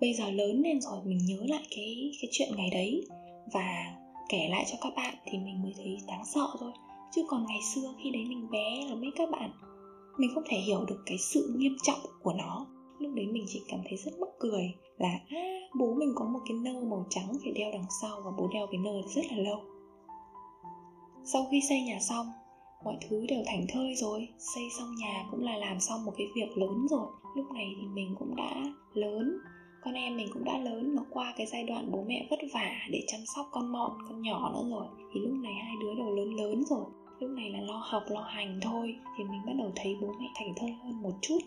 Bây giờ lớn lên rồi, mình nhớ lại cái cái chuyện ngày đấy. Và kể lại cho các bạn thì mình mới thấy đáng sợ thôi. Chứ còn ngày xưa khi đấy mình bé là mấy các bạn, mình không thể hiểu được cái sự nghiêm trọng của nó lúc đấy mình chỉ cảm thấy rất mắc cười là à, bố mình có một cái nơ màu trắng phải đeo đằng sau và bố đeo cái nơ rất là lâu. Sau khi xây nhà xong mọi thứ đều thành thơi rồi xây xong nhà cũng là làm xong một cái việc lớn rồi. Lúc này thì mình cũng đã lớn con em mình cũng đã lớn nó qua cái giai đoạn bố mẹ vất vả để chăm sóc con mọn con nhỏ nữa rồi. Thì lúc này hai đứa đều lớn lớn rồi. Lúc này là lo học lo hành thôi thì mình bắt đầu thấy bố mẹ thành thơi hơn một chút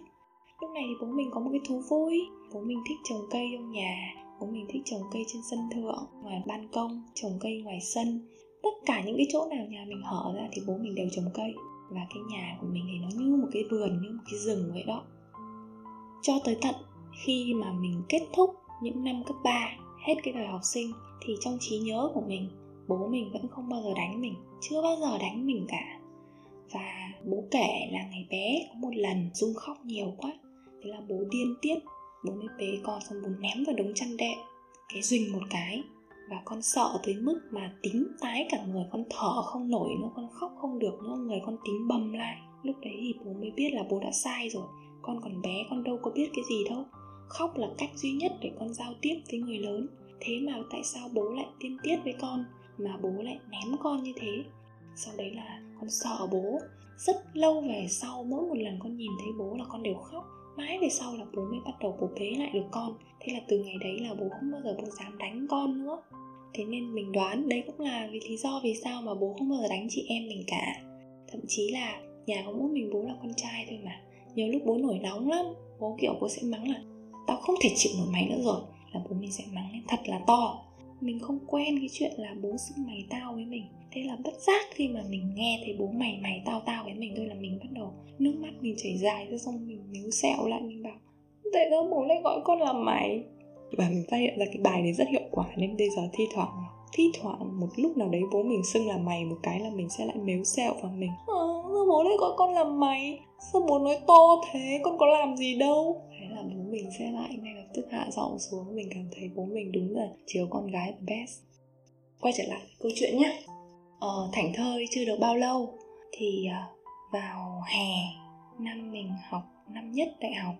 lúc này thì bố mình có một cái thú vui. Bố mình thích trồng cây trong nhà. Bố mình thích trồng cây trên sân thượng, ngoài ban công, trồng cây ngoài sân. Tất cả những cái chỗ nào nhà mình hở ra thì bố mình đều trồng cây. Và cái nhà của mình thì nó như một cái vườn, như một cái rừng vậy đó. Cho tới tận khi mà mình kết thúc những năm cấp 3 hết cái đời học sinh, thì trong trí nhớ của mình, bố mình vẫn không bao giờ đánh mình. Chưa bao giờ đánh mình cả. Và bố kể là ngày bé có một lần dung khóc nhiều quá thế là bố điên tiết. Bố mới bế con xong bố ném vào đống chăn đệm. Cái rình một cái. Và con sợ tới mức mà tím tái cả người con thở không nổi nữa, con khóc không được nữa, người con tím bầm lại. Lúc đấy thì bố mới biết là bố đã sai rồi. Con còn bé, con đâu có biết cái gì đâu. Khóc là cách duy nhất để con giao tiếp với người lớn. Thế mà tại sao bố lại tiên tiết với con, mà bố lại ném con như thế? Sau đấy là con sợ bố. Rất lâu về sau, mỗi một lần con nhìn thấy bố là con đều khóc mãi về sau là bố mới bắt đầu bố bế lại được con. Thế là từ ngày đấy là bố không bao giờ bố dám đánh con nữa. Thế nên mình đoán đấy cũng là vì lý do vì sao mà bố không bao giờ đánh chị em mình cả. Thậm chí là nhà có mỗi mình bố là con trai thôi mà. Nhiều lúc bố nổi nóng lắm. Bố kiểu bố sẽ mắng là tao không thể chịu nổi mày nữa rồi. Là bố mình sẽ mắng lên thật là to mình không quen cái chuyện là bố xưng mày tao với mình. Thế là bất giác khi mà mình nghe thấy bố mày mày tao tao với mình thôi là mình bắt đầu nước mắt mình chảy dài ra xong mình níu sẹo lại mình bảo tại sao bố lại gọi con là mày. Và mình phát hiện ra cái bài này rất hiệu quả nên bây giờ thi thoảng thi thoảng một lúc nào đấy bố mình xưng là mày một cái là mình sẽ lại mếu sẹo vào mình. À, sao bố lại gọi con là mày? Sao bố nói to thế? Con có làm gì đâu? Thế là bố mình sẽ lại ngay tức hạ giọng xuống mình cảm thấy bố mình đúng là chiều con gái the best. Quay trở lại câu chuyện nhé ờ, thảnh thơi chưa được bao lâu thì à, vào hè năm mình học năm nhất đại học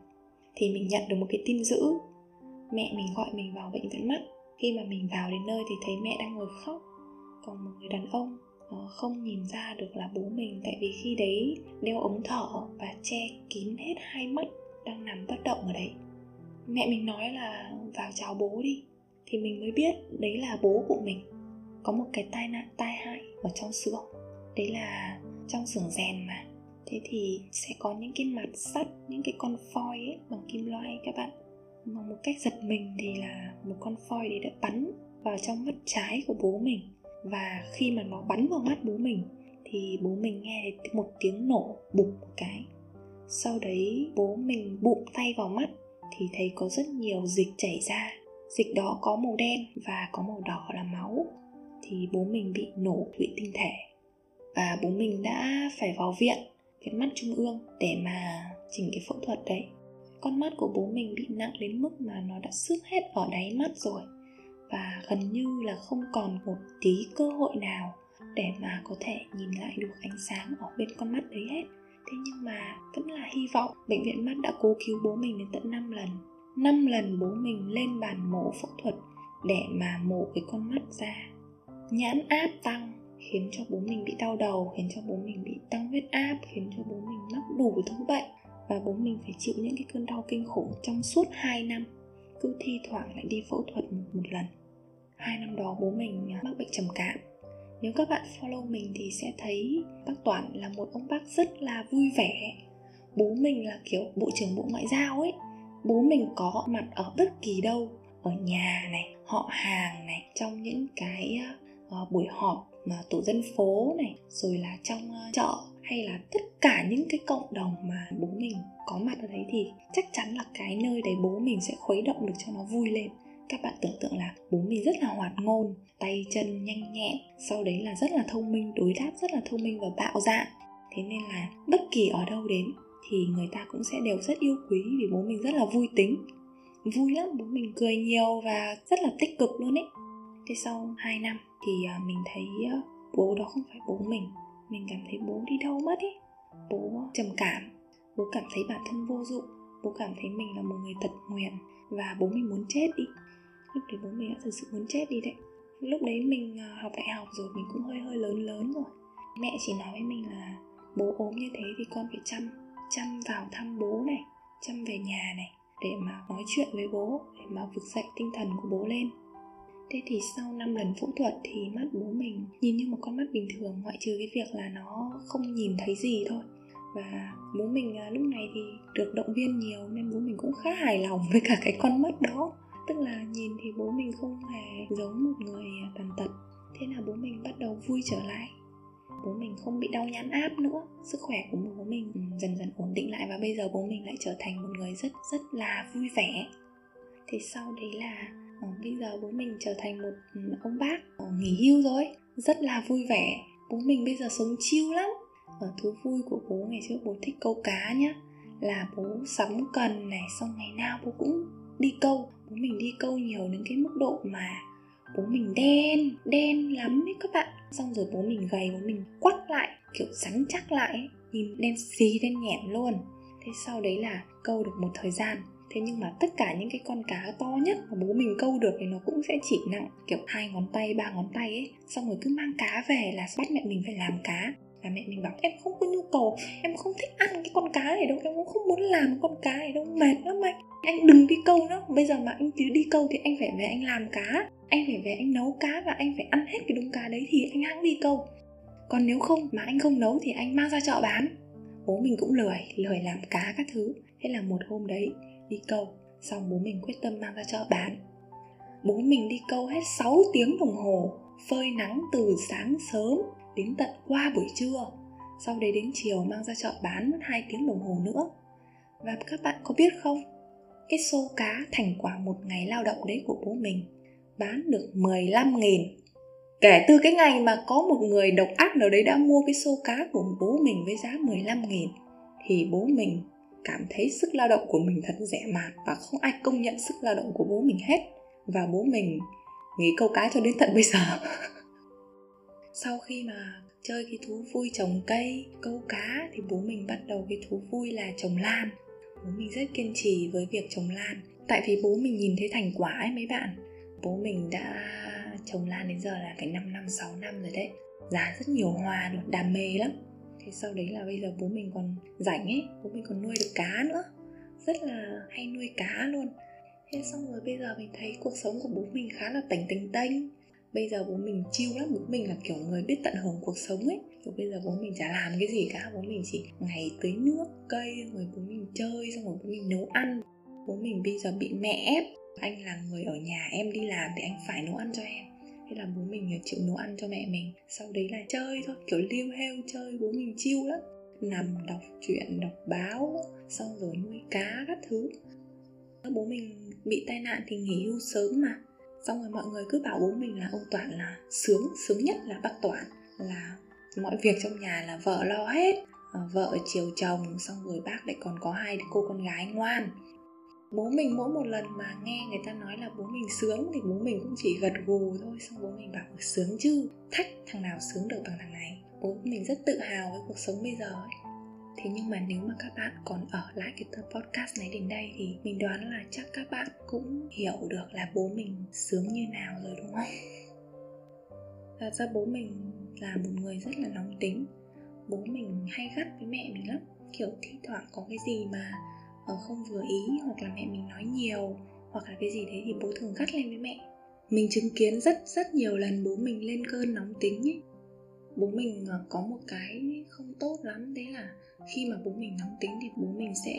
thì mình nhận được một cái tin dữ. Mẹ mình gọi mình vào bệnh viện mắt. Khi mà mình vào đến nơi thì thấy mẹ đang ngồi khóc. Còn một người đàn ông ờ, không nhìn ra được là bố mình. Tại vì khi đấy đeo ống thở và che kín hết hai mắt đang nằm bất động ở đấy mẹ mình nói là vào chào bố đi. Thì mình mới biết đấy là bố của mình. Có một cái tai nạn tai hại ở trong xưởng đấy là trong xưởng rèn mà. Thế thì sẽ có những cái mặt sắt, những cái con phoi ấy bằng kim loại các bạn. Mà một cách giật mình thì là một con phoi đấy đã bắn vào trong mắt trái của bố mình. Và khi mà nó bắn vào mắt bố mình thì bố mình nghe một tiếng nổ bụp một cái. Sau đấy bố mình bụng tay vào mắt thì thấy có rất nhiều dịch chảy ra. Dịch đó có màu đen và có màu đỏ là máu. Thì bố mình bị nổ thủy tinh thể. Và bố mình đã phải vào viện viện mắt trung ương để mà chỉnh cái phẫu thuật đấy. Con mắt của bố mình bị nặng đến mức mà nó đã xước hết ở đáy mắt rồi. Và gần như là không còn một tí cơ hội nào để mà có thể nhìn lại được ánh sáng ở bên con mắt đấy hết thế nhưng mà vẫn là hy vọng bệnh viện mắt đã cố cứu bố mình đến tận 5 lần. 5 lần bố mình lên bàn mổ phẫu thuật để mà mổ cái con mắt ra. Nhãn áp tăng khiến cho bố mình bị đau đầu khiến cho bố mình bị tăng huyết áp khiến cho bố mình mắc đủ thứ bệnh. Và bố mình phải chịu những cái cơn đau kinh khủng trong suốt 2 năm. Cứ thi thoảng lại đi phẫu thuật một, một lần. Hai năm đó bố mình mắc bệnh trầm cảm nếu các bạn follow mình thì sẽ thấy bác Toản là một ông bác rất là vui vẻ. Bố mình là kiểu bộ trưởng bộ ngoại giao ấy. Bố mình có mặt ở bất kỳ đâu. Ở nhà này họ hàng này trong những cái uh, buổi họp mà tổ dân phố này rồi là trong uh, chợ hay là tất cả những cái cộng đồng mà bố mình có mặt ở đấy thì chắc chắn là cái nơi đấy bố mình sẽ khuấy động được cho nó vui lên các bạn tưởng tượng là bố mình rất là hoạt ngôn, tay chân nhanh nhẹn, sau đấy là rất là thông minh, đối đáp rất là thông minh và bạo dạn thế nên là bất kỳ ở đâu đến thì người ta cũng sẽ đều rất yêu quý vì bố mình rất là vui tính. Vui lắm, bố mình cười nhiều và rất là tích cực luôn ấy. Thế sau 2 năm thì à, mình thấy à, bố đó không phải bố mình mình cảm thấy bố đi đâu mất ấy. Bố trầm cảm, bố cảm thấy bản thân vô dụng, bố cảm thấy mình là một người tật nguyền và bố mình muốn chết đi lúc đấy bố mình đã thực sự muốn chết đi đấy. Lúc đấy mình à, học đại học rồi mình cũng hơi hơi lớn lớn rồi. Mẹ chỉ nói với mình là, bố ốm như thế thì con phải chăm chăm vào thăm bố này, chăm về nhà này, để mà nói chuyện với bố, để mà vực dậy tinh thần của bố lên. Thế thì sau 5 lần phẫu thuật thì mắt bố mình nhìn như một con mắt bình thường, ngoại trừ cái việc là nó không nhìn thấy gì thôi. Và bố mình à, lúc này thì được động viên nhiều nên bố mình cũng khá hài lòng với cả cái con mắt đó tức là nhìn thì bố mình không hề giống một người tàn tật. Thế là bố mình bắt đầu vui trở lại. Bố mình không bị đau nhãn áp nữa. Sức khỏe của bố mình ừ, dần dần ổn định lại và bây giờ bố mình lại trở thành một người rất rất là vui vẻ. Thì sau đấy là ờ, bây giờ bố mình trở thành một ừ, ông bác ờ, nghỉ hưu rồi. Rất là vui vẻ. Bố mình bây giờ sống chiêu lắm. Ở thú vui của bố ngày trước bố thích câu cá nhá. Là bố sắm cần này, xong ngày nào bố cũng đi câu bố mình đi câu nhiều đến cái mức độ mà bố mình đen đen lắm ấy các bạn. Xong rồi bố mình gầy, bố mình quắt lại, kiểu rắn chắc lại nhìn đen xì, đen nhẹm luôn. Thế sau đấy là câu được một thời gian. Thế nhưng mà tất cả những cái con cá to nhất mà bố mình câu được thì nó cũng sẽ chỉ nặng, kiểu hai ngón tay, ba ngón tay ấy. Xong rồi cứ mang cá về là bắt mẹ mình phải làm cá và mẹ mình bảo, em không có nhu cầu, em không thích ăn cái con cá này đâu, em cũng không muốn làm con cá này đâu, mệt lắm anh. Anh đừng đi câu nữa. Bây giờ mà anh cứ đi câu thì anh phải về anh làm cá, anh phải về anh nấu cá và anh phải ăn hết cái đống cá đấy thì anh hãng đi câu. Còn nếu không mà anh không nấu thì anh mang ra chợ bán. Bố mình cũng lười lười làm cá các thứ. Thế là một hôm đấy, đi câu, xong bố mình quyết tâm mang ra chợ bán. Bố mình đi câu hết 6 tiếng đồng hồ, phơi nắng từ sáng sớm đến tận qua buổi trưa. Sau đấy đến chiều mang ra chợ bán mất 2 tiếng đồng hồ nữa. Và các bạn có biết không? Cái xô cá thành quả một ngày lao động đấy của bố mình bán được 15 nghìn. Kể từ cái ngày mà có một người độc ác nào đấy đã mua cái xô cá của bố mình với giá 15 nghìn, Thì bố mình cảm thấy sức lao động của mình thật rẻ mạt Và không ai công nhận sức lao động của bố mình hết. Và bố mình nghỉ câu cá cho đến tận bây giờ. (laughs) Sau khi mà chơi cái thú vui trồng cây, câu cá thì bố mình bắt đầu cái thú vui là trồng lan. Bố mình rất kiên trì với việc trồng lan. Tại vì bố mình nhìn thấy thành quả ấy mấy bạn, bố mình đã trồng lan đến giờ là phải 5 năm 6 năm rồi đấy. Giá rất nhiều hoa luôn, đam mê lắm. Thế sau đấy là bây giờ bố mình còn rảnh ấy, bố mình còn nuôi được cá nữa. Rất là hay nuôi cá luôn. Thế xong rồi bây giờ mình thấy cuộc sống của bố mình khá là tỉnh tỉnh tênh bây giờ bố mình chiêu lắm, bố mình là kiểu người biết tận hưởng cuộc sống ấy. Kiểu bây giờ bố mình chả làm cái gì cả, bố mình chỉ ngày tưới nước, cây, rồi bố mình chơi, xong rồi bố mình nấu ăn. Bố mình bây giờ bị mẹ ép. Anh là người ở nhà em đi làm thì anh phải nấu ăn cho em. Thế là bố mình ờ, chịu nấu ăn cho mẹ mình. Sau đấy là chơi thôi, kiểu liêu heo chơi, bố mình chiêu lắm. Nằm đọc truyện, đọc báo, xong rồi nuôi cá các thứ. Bố mình bị tai nạn thì nghỉ hưu sớm mà xong rồi mọi người cứ bảo bố mình là ông Toản là sướng sướng nhất là bác Toản, là mọi việc trong nhà là vợ lo hết. Ờ, vợ chiều chồng, xong rồi bác lại còn có hai cô con gái ngoan. Bố mình mỗi một lần mà nghe người ta nói là bố mình sướng thì bố mình cũng chỉ gật gù thôi. Xong bố mình bảo sướng chứ, thách, thằng nào sướng được bằng thằng này. Bố mình rất tự hào với cuộc sống bây giờ ấy thế nhưng mà nếu mà các bạn còn ở lại cái tập podcast này đến đây thì mình đoán là chắc các bạn cũng hiểu được là bố mình sướng như nào rồi, đúng không? (laughs) Thật ra bố mình là một người rất là nóng tính. Bố mình hay gắt với mẹ mình lắm. Kiểu thi thoảng có cái gì mà ờ, không vừa ý hoặc là mẹ mình nói nhiều hoặc là cái gì đấy thì bố thường gắt lên với mẹ. Mình chứng kiến rất rất nhiều lần bố mình lên cơn nóng tính ấy. Bố mình ờ, có một cái không tốt lắm, đấy là khi mà bố mình nóng tính thì bố mình sẽ,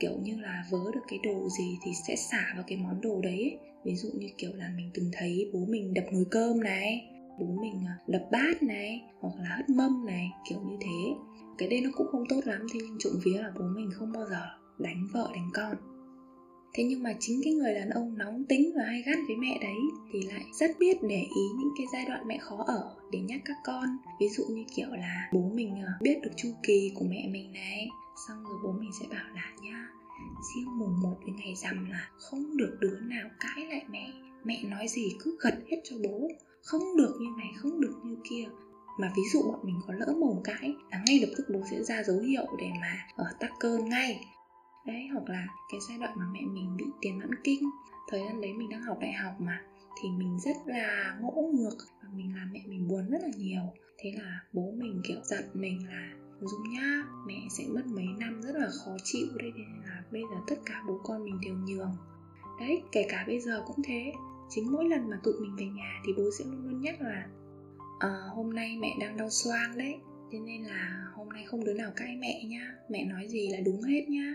kiểu như là, vớ được cái đồ gì thì sẽ xả vào cái món đồ đấy ấy. ví dụ như kiểu là mình từng thấy bố mình đập nồi cơm này, bố mình à, đập bát này, hoặc là hất mâm này, kiểu như thế cái đây nó cũng không tốt lắm, thế nhưng trộm vía là bố mình không bao giờ đánh vợ, đánh con thế nhưng mà chính cái người đàn ông nóng tính và hay gắt với mẹ đấy thì lại rất biết để ý những cái giai đoạn mẹ khó ở để nhắc các con. Ví dụ như kiểu là bố mình ờ, biết được chu kỳ của mẹ mình này, xong rồi bố mình sẽ bảo là nha riêng mùng một với ngày rằm là không được đứa nào cãi lại mẹ. Mẹ nói gì cứ gật hết cho bố. Không được như này, không được như kia. Mà ví dụ bọn mình có lỡ mồm cãi là ngay lập tức bố sẽ ra dấu hiệu để mà ở tắc tắt cơn ngay đấy hoặc là cái giai đoạn mà mẹ mình bị tiền mãn kinh thời gian đấy mình đang học đại học mà thì mình rất là ngỗ ngược và mình làm mẹ mình buồn rất là nhiều. Thế là bố mình kiểu giận mình là dung nhá mẹ sẽ mất mấy năm rất là khó chịu đây nên là bây giờ tất cả bố con mình đều nhường. Đấy kể cả bây giờ cũng thế. Chính mỗi lần mà tụi mình về nhà thì bố sẽ luôn luôn nhắc là à, hôm nay mẹ đang đau xoang đấy thế nên là hôm nay không đứa nào cãi mẹ nhá mẹ nói gì là đúng hết nhá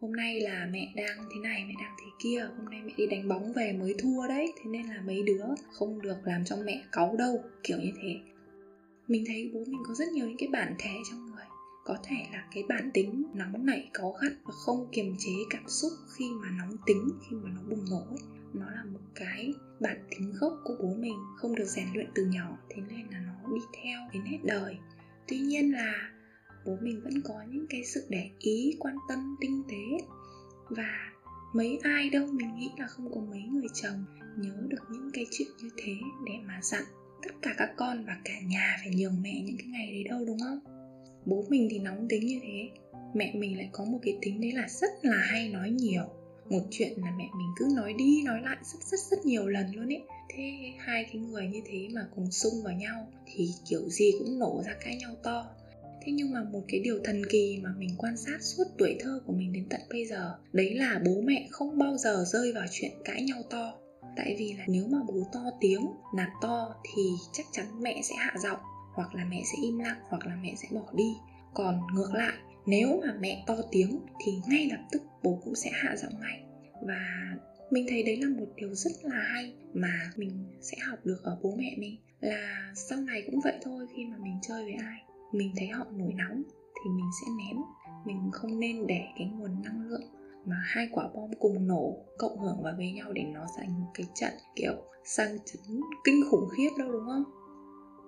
hôm nay là mẹ đang thế này, mẹ đang thế kia, hôm nay mẹ đi đánh bóng về mới thua đấy, thế nên là mấy đứa không được làm cho mẹ cáu đâu, kiểu như thế. Mình thấy bố mình có rất nhiều những cái bản thể trong người, có thể là cái bản tính nóng nảy, cáu gắt và không kiềm chế cảm xúc khi mà nóng tính, khi mà nó bùng nổ ấy. Nó là một cái bản tính gốc của bố mình, không được rèn luyện từ nhỏ, thế nên là nó đi theo đến hết đời. Tuy nhiên là bố mình vẫn có những cái sự để ý, quan tâm, tinh tế. Và mấy ai đâu mình nghĩ là không có mấy người chồng, nhớ được những cái chuyện như thế để mà dặn tất cả các con và cả nhà phải nhường mẹ những cái ngày đấy đâu, đúng không? Bố mình thì nóng tính như thế. Mẹ mình lại có một cái tính đấy là rất là hay nói nhiều. Một chuyện là mẹ mình cứ nói đi, nói lại rất rất rất nhiều lần luôn ấy. Thế hai cái người như thế mà cùng xung vào nhau thì kiểu gì cũng nổ ra cãi nhau to thế nhưng mà một cái điều thần kỳ mà mình quan sát suốt tuổi thơ của mình đến tận bây giờ, đấy là bố mẹ không bao giờ rơi vào chuyện cãi nhau to. Tại vì là nếu mà bố to tiếng, nạt to thì chắc chắn mẹ sẽ hạ giọng, hoặc là mẹ sẽ im lặng, hoặc là mẹ sẽ bỏ đi. Còn ngược lại, nếu mà mẹ to tiếng thì ngay lập tức bố cũng sẽ hạ giọng ngay. Và mình thấy đấy là một điều rất là hay mà mình sẽ học được ở bố mẹ mình. Là sau này cũng vậy thôi, khi mà mình chơi với ai mình thấy họ nổi nóng thì mình sẽ ném. Mình không nên để cái nguồn năng lượng mà hai quả bom cùng nổ cộng hưởng vào với nhau để nó thành một cái trận, kiểu, sang chấn kinh khủng khiếp đâu, đúng không?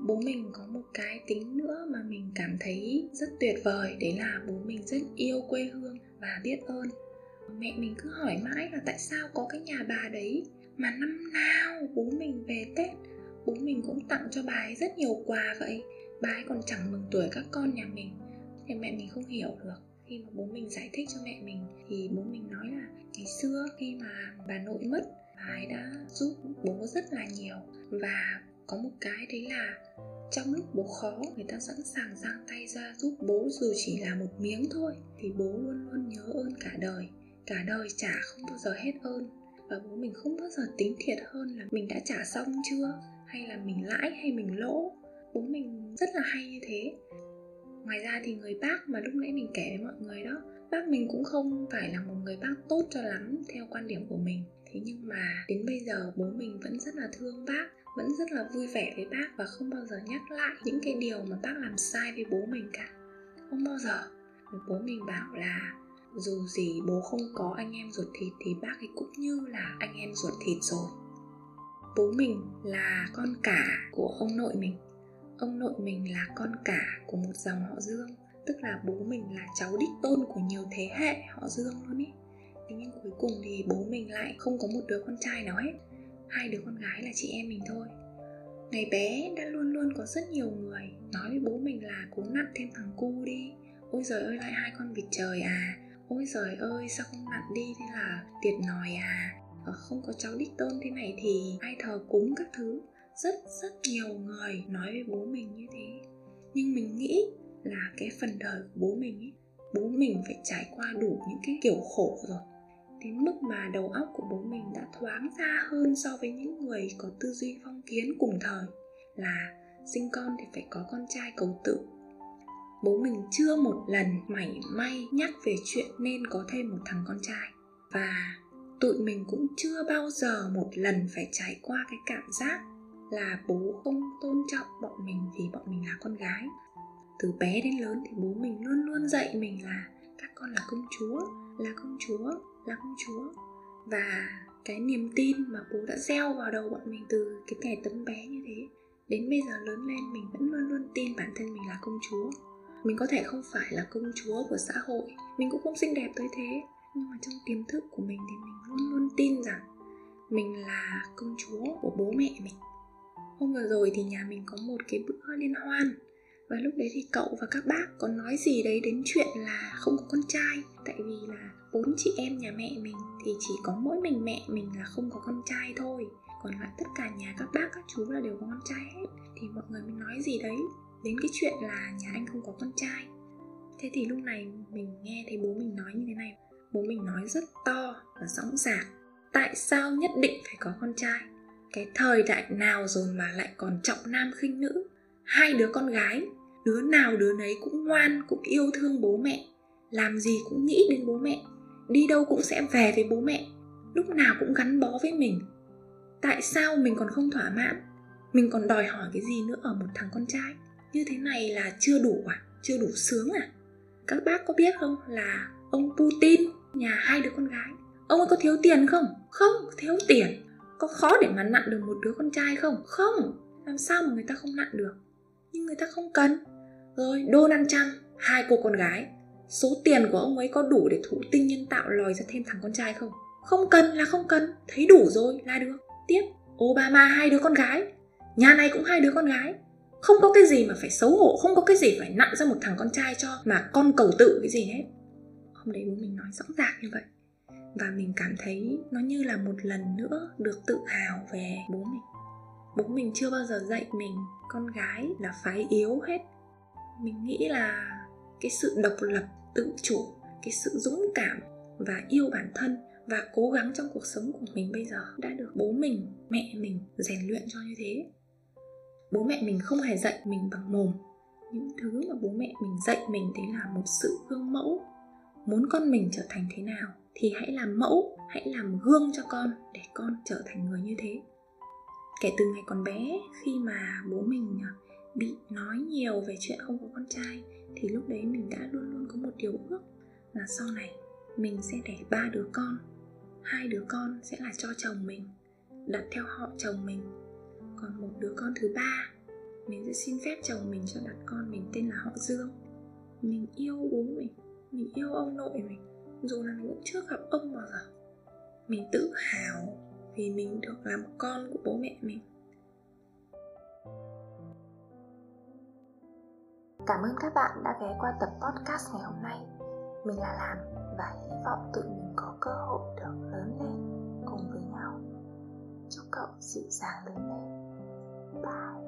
Bố mình có một cái tính nữa mà mình cảm thấy rất tuyệt vời, đấy là bố mình rất yêu quê hương và biết ơn. Mẹ mình cứ hỏi mãi là tại sao có cái nhà bà đấy mà năm nào bố mình về tết, bố mình cũng tặng cho bà ấy rất nhiều quà vậy ba ấy còn chẳng mừng tuổi các con nhà mình. Thì mẹ mình không hiểu được. Khi mà bố mình giải thích cho mẹ mình, thì bố mình nói là ngày xưa khi mà bà nội mất, bà ấy đã giúp bố rất là nhiều. Và có một cái đấy là trong lúc bố khó, người ta sẵn sàng giang tay ra giúp bố dù chỉ là một miếng thôi. Thì bố luôn luôn nhớ ơn cả đời. Cả đời trả không bao giờ hết ơn. Và bố mình không bao giờ tính thiệt hơn là mình đã trả xong chưa? Hay là mình lãi hay mình lỗ? Bố mình rất là hay như thế. Ngoài ra thì người bác mà lúc nãy mình kể với mọi người đó, bác mình cũng không phải là một người bác tốt cho lắm theo quan điểm của mình. Thế nhưng mà đến bây giờ bố mình vẫn rất là thương bác, vẫn rất là vui vẻ với bác và không bao giờ nhắc lại những cái điều mà bác làm sai với bố mình cả. Không bao giờ. Bố mình bảo là dù gì bố không có anh em ruột thịt thì bác ấy cũng như là anh em ruột thịt rồi. Bố mình là con cả của ông nội mình ông nội mình là con cả của một dòng họ dương, tức là bố mình là cháu đích tôn của nhiều thế hệ họ dương luôn ý. Thế nhưng cuối cùng thì bố mình lại không có một đứa con trai nào hết, hai đứa con gái là chị em mình thôi. Ngày bé đã luôn luôn có rất nhiều người nói với bố mình là cố nặn thêm thằng cu đi. Ôi giời ơi, lại hai con vịt trời à. Ôi giời ơi, sao không nặn đi, thế là tiệt nòi à. Ờ, không có cháu đích tôn thế này thì ai thờ cúng các thứ rất rất nhiều người nói với bố mình như thế. Nhưng mình nghĩ là cái phần đời của bố mình ấy, bố mình phải trải qua đủ những cái kiểu khổ rồi. Đến mức mà đầu óc của bố mình đã thoáng ra hơn so với những người có tư duy phong kiến cùng thời, là sinh con thì phải có con trai cầu tự. Bố mình chưa một lần mảy may nhắc về chuyện nên có thêm một thằng con trai. Và tụi mình cũng chưa bao giờ một lần phải trải qua cái cảm giác là bố không tôn trọng bọn mình vì bọn mình là con gái. Từ bé đến lớn thì bố mình luôn luôn dạy mình là các con là công chúa, là công chúa, là công chúa. Và cái niềm tin mà bố đã gieo vào đầu bọn mình từ cái ngày tấm bé như thế, đến bây giờ lớn lên mình vẫn luôn luôn tin bản thân mình là công chúa. Mình có thể không phải là công chúa của xã hội, mình cũng không xinh đẹp tới thế, nhưng mà trong tiềm thức của mình thì mình luôn luôn tin rằng mình là công chúa của bố mẹ mình hôm vừa rồi thì nhà mình có một cái bữa liên hoan. Và lúc đấy thì cậu và các bác có nói gì đấy đến chuyện là không có con trai. Tại vì là bốn chị em nhà mẹ mình thì chỉ có mỗi mình mẹ mình là không có con trai thôi. Còn lại tất cả nhà các bác các chú là đều có con trai hết. Thì mọi người mới nói gì đấy đến cái chuyện là nhà anh không có con trai. Thế thì lúc này mình nghe thấy bố mình nói như thế này. Bố mình nói rất to và rõ ràng. Tại sao nhất định phải có con trai? Cái thời đại nào rồi mà lại còn trọng nam khinh nữ. Hai đứa con gái, đứa nào đứa nấy cũng ngoan, cũng yêu thương bố mẹ. Làm gì cũng nghĩ đến bố mẹ. Đi đâu cũng sẽ về với bố mẹ. Lúc nào cũng gắn bó với mình. Tại sao mình còn không thỏa mãn? Mình còn đòi hỏi cái gì nữa ở một thằng con trai? Như thế này là chưa đủ à? Chưa đủ sướng à? Các bác có biết không là ông putin, nhà hai đứa con gái, ông ấy có thiếu tiền không? Không, thiếu tiền có khó để mà nặn được một đứa con trai không? Không. Làm sao mà người ta không nặn được? Nhưng người ta không cần. Rồi Donald Trump hai cô con gái. Số tiền của ông ấy có đủ để thụ tinh nhân tạo lòi ra thêm thằng con trai không? Không cần là không cần. Thấy đủ rồi là được. Tiếp. Obama, hai đứa con gái. Nhà này cũng hai đứa con gái. Không có cái gì mà phải xấu hổ, không có cái gì phải nặng ra một thằng con trai cho mà con cầu tự cái gì hết. Hôm đấy bố mình nói rõ ràng như vậy và mình cảm thấy nó như là một lần nữa được tự hào về bố mình. Bố mình chưa bao giờ dạy mình con gái là phái yếu hết. Mình nghĩ là cái sự độc lập, tự chủ, cái sự dũng cảm và yêu bản thân và cố gắng trong cuộc sống của mình bây giờ đã được bố mình, mẹ mình rèn luyện cho như thế. Bố mẹ mình không hề dạy mình bằng mồm. Những thứ mà bố mẹ mình dạy mình đấy là một sự gương mẫu. Muốn con mình trở thành thế nào? Thì hãy làm mẫu, hãy làm gương cho con để con trở thành người như thế. Kể từ ngày còn bé, khi mà bố mình à, bị nói nhiều về chuyện không có con trai, thì lúc đấy mình đã luôn luôn có một điều ước là sau này mình sẽ đẻ ba đứa con, hai đứa con sẽ là cho chồng mình, đặt theo họ chồng mình. Còn một đứa con thứ ba, mình sẽ xin phép chồng mình cho đặt con mình tên là họ dương. Mình yêu bố mình mình yêu ông nội mình dù là mình cũng chưa gặp ông bao giờ mình tự hào vì mình được làm con của bố mẹ mình Cảm ơn các bạn đã ghé qua tập podcast ngày hôm nay. Mình là làm và hy vọng tụi mình có cơ hội được lớn lên cùng với nhau. Chúc cậu dịu dàng lớn lên. Bye.